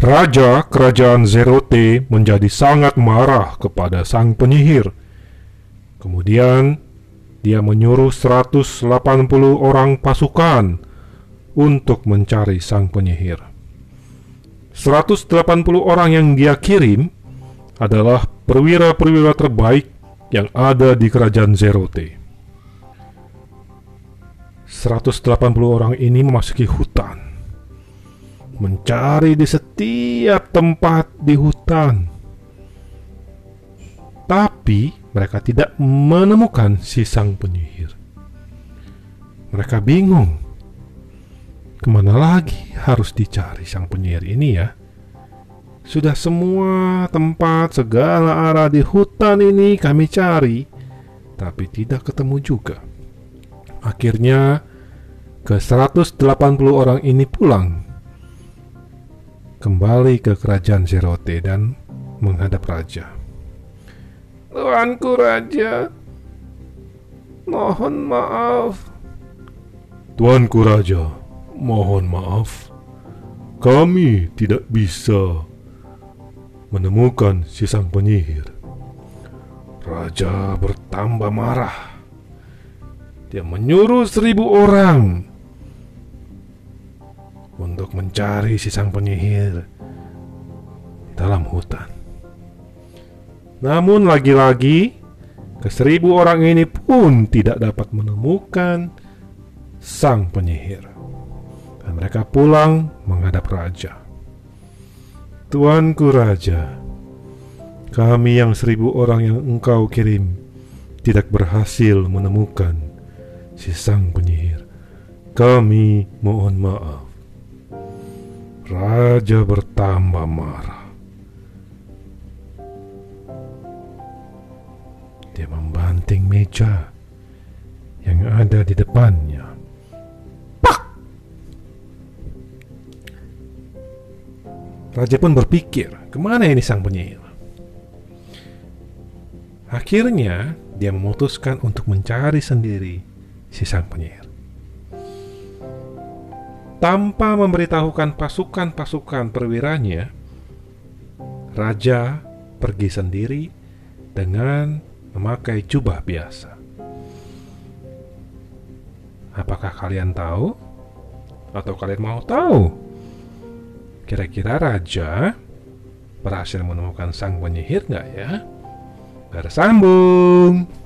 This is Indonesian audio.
Raja kerajaan Zerote menjadi sangat marah kepada sang penyihir. Kemudian, dia menyuruh 180 orang pasukan untuk mencari sang penyihir. 180 orang yang dia kirim adalah perwira-perwira terbaik yang ada di kerajaan Zerote. 180 orang ini memasuki hutan mencari di setiap tempat di hutan. Tapi mereka tidak menemukan si sang penyihir. Mereka bingung. Ke mana lagi harus dicari sang penyihir ini ya? Sudah semua tempat, segala arah di hutan ini kami cari, tapi tidak ketemu juga. Akhirnya, ke 180 orang ini pulang kembali ke kerajaan Zerote dan menghadap raja. Tuanku raja, mohon maaf. Tuanku raja, mohon maaf. Kami tidak bisa menemukan si sang penyihir. Raja bertambah marah. Dia menyuruh seribu orang untuk mencari si sang penyihir dalam hutan. Namun lagi-lagi, ke seribu orang ini pun tidak dapat menemukan sang penyihir. Dan mereka pulang menghadap raja. Tuanku raja, kami yang seribu orang yang engkau kirim tidak berhasil menemukan si sang penyihir. Kami mohon maaf. Raja bertambah marah. Dia membanting meja yang ada di depannya. Pak! Raja pun berpikir, ke mana ini sang penyihir? Akhirnya, dia memutuskan untuk mencari sendiri si sang penyihir tanpa memberitahukan pasukan-pasukan perwiranya, raja pergi sendiri dengan memakai jubah biasa. Apakah kalian tahu? Atau kalian mau tahu? Kira-kira raja berhasil menemukan sang penyihir nggak ya? Bersambung!